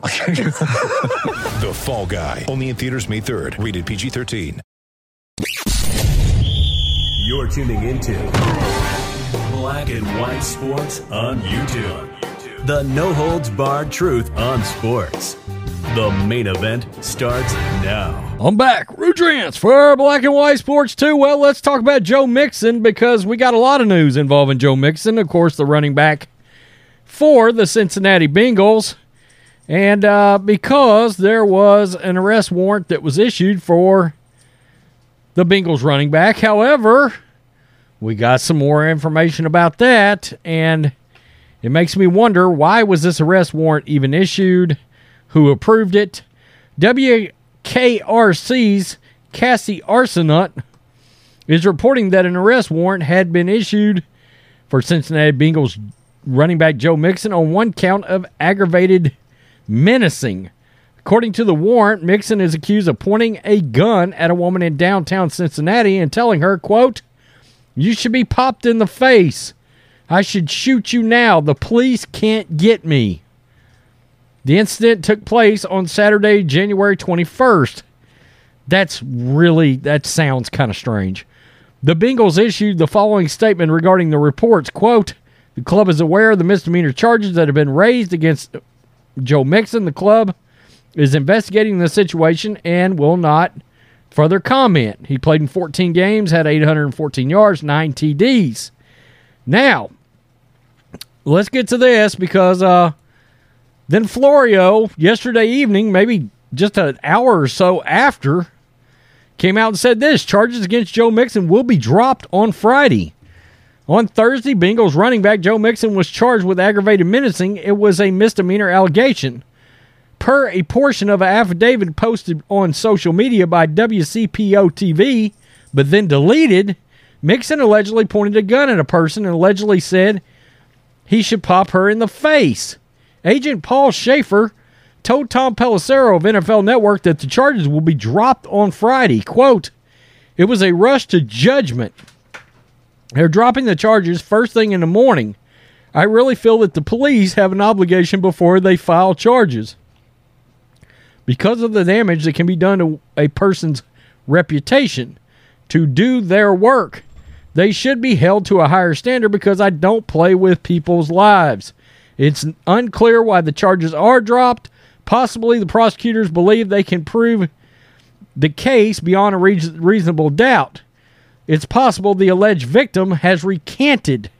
The Fall Guy. Only in theaters May 3rd. Rated PG-13. You're tuning into Black and White Sports on YouTube. The no holds barred truth on sports. The main event starts now. I'm back. Rudrance for Black and White Sports 2. Well, let's talk about Joe Mixon because we got a lot of news involving Joe Mixon, of course, the running back for the Cincinnati Bengals. And uh, because there was an arrest warrant that was issued for the Bengals running back. However, we got some more information about that, and it makes me wonder why was this arrest warrant even issued? Who approved it? WKRC's Cassie Arsenaut is reporting that an arrest warrant had been issued for Cincinnati Bengals running back Joe Mixon on one count of aggravated menacing. According to the warrant, Mixon is accused of pointing a gun at a woman in downtown Cincinnati and telling her, quote, You should be popped in the face. I should shoot you now. The police can't get me. The incident took place on Saturday, January 21st. That's really, that sounds kind of strange. The Bengals issued the following statement regarding the reports. Quote, the club is aware of the misdemeanor charges that have been raised against Joe Mixon. The club is investigating the situation and will not further comment. He played in 14 games, had 814 yards, 9 TDs. Now, let's get to this because uh, then Florio, yesterday evening, maybe just an hour or so after, came out and said this charges against Joe Mixon will be dropped on Friday. On Thursday, Bengals running back Joe Mixon was charged with aggravated menacing. It was a misdemeanor allegation. Per a portion of an affidavit posted on social media by WCPO TV, but then deleted, Mixon allegedly pointed a gun at a person and allegedly said he should pop her in the face. Agent Paul Schaefer told Tom Pelissero of NFL Network that the charges will be dropped on Friday. Quote, It was a rush to judgment. They're dropping the charges first thing in the morning. I really feel that the police have an obligation before they file charges. Because of the damage that can be done to a person's reputation to do their work, they should be held to a higher standard because I don't play with people's lives. It's unclear why the charges are dropped. Possibly the prosecutors believe they can prove the case beyond a reas- reasonable doubt. It's possible the alleged victim has recanted.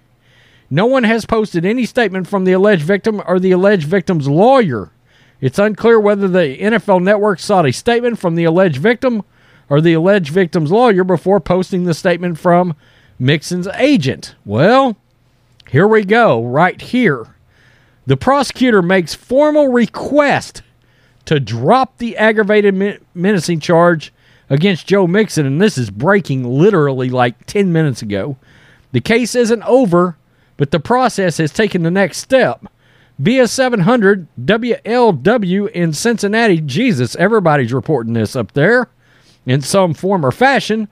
No one has posted any statement from the alleged victim or the alleged victim's lawyer. It's unclear whether the NFL network sought a statement from the alleged victim or the alleged victim's lawyer before posting the statement from Mixon's agent. Well, here we go, right here. The prosecutor makes formal request to drop the aggravated menacing charge against Joe Mixon, and this is breaking literally like 10 minutes ago. The case isn't over, but the process has taken the next step. Via 700 WLW in Cincinnati, Jesus, everybody's reporting this up there in some form or fashion.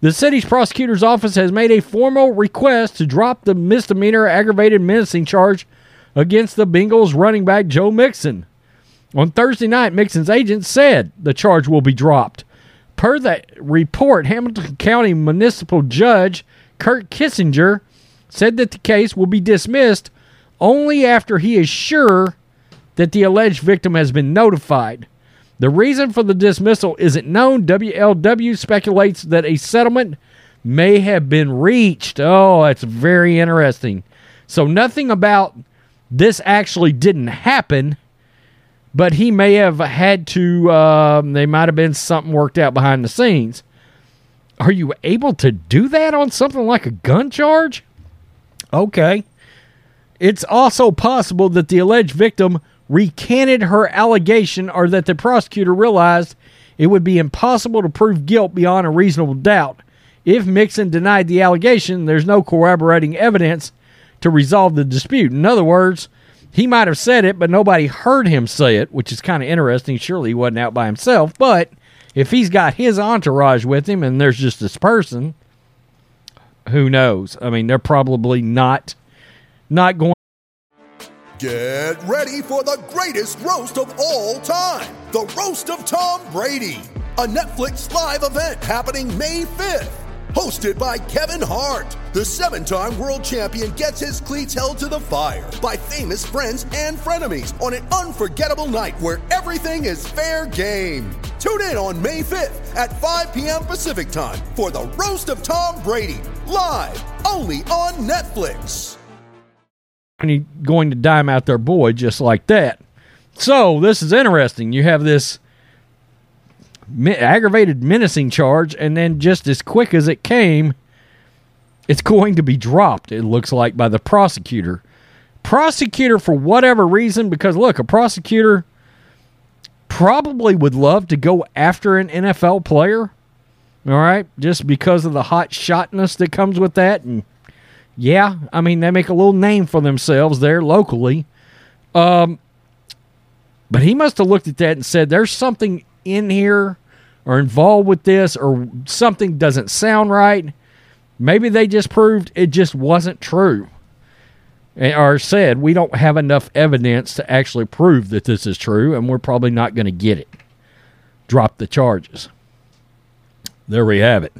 The city's prosecutor's office has made a formal request to drop the misdemeanor aggravated menacing charge against the Bengals running back Joe Mixon. On Thursday night, Mixon's agent said the charge will be dropped. Per that report, Hamilton County Municipal Judge Kurt Kissinger said that the case will be dismissed only after he is sure that the alleged victim has been notified. The reason for the dismissal isn't known. WLW speculates that a settlement may have been reached. Oh, that's very interesting. So, nothing about this actually didn't happen, but he may have had to, um, they might have been something worked out behind the scenes. Are you able to do that on something like a gun charge? Okay. It's also possible that the alleged victim recanted her allegation or that the prosecutor realized it would be impossible to prove guilt beyond a reasonable doubt. If Mixon denied the allegation, there's no corroborating evidence to resolve the dispute. In other words, he might have said it, but nobody heard him say it, which is kind of interesting. Surely he wasn't out by himself. But if he's got his entourage with him and there's just this person, who knows? I mean, they're probably not not going. Get ready for the greatest roast of all time the Roast of Tom Brady, a Netflix live event happening May 5th. Hosted by Kevin Hart, the seven time world champion gets his cleats held to the fire by famous friends and frenemies on an unforgettable night where everything is fair game. Tune in on May 5th at 5 p.m. Pacific time for the Roast of Tom Brady, live only on Netflix. Going to dime out their boy just like that. So this is interesting. You have this aggravated menacing charge, and then just as quick as it came, it's going to be dropped. It looks like by the prosecutor. Prosecutor, for whatever reason, because look, a prosecutor probably would love to go after an NFL player. All right, just because of the hot shotness that comes with that, and yeah, I mean they make a little name for themselves there locally. Um, but he must have looked at that and said, "There's something in here, or involved with this, or something doesn't sound right." Maybe they just proved it just wasn't true, or said we don't have enough evidence to actually prove that this is true, and we're probably not going to get it. Drop the charges. There we have it.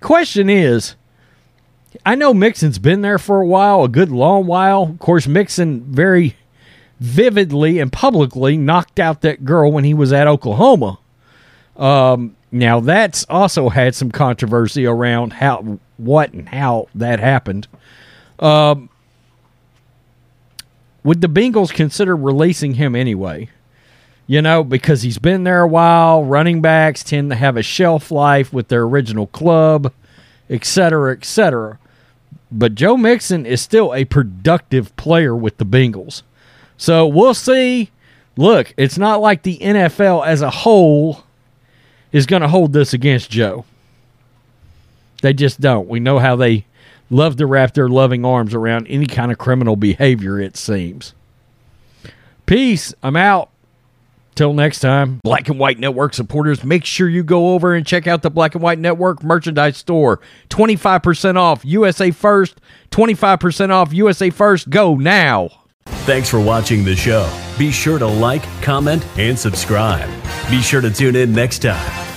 Question is, I know Mixon's been there for a while, a good long while. Of course, Mixon very vividly and publicly knocked out that girl when he was at Oklahoma. Um, now that's also had some controversy around how, what, and how that happened. Um, would the Bengals consider releasing him anyway? You know, because he's been there a while. Running backs tend to have a shelf life with their original club, et cetera, et cetera. But Joe Mixon is still a productive player with the Bengals. So we'll see. Look, it's not like the NFL as a whole is going to hold this against Joe. They just don't. We know how they love to wrap their loving arms around any kind of criminal behavior, it seems. Peace. I'm out. Till next time, Black and White Network supporters, make sure you go over and check out the Black and White Network merchandise store. 25% off USA First, 25% off USA First. Go now. Thanks for watching the show. Be sure to like, comment, and subscribe. Be sure to tune in next time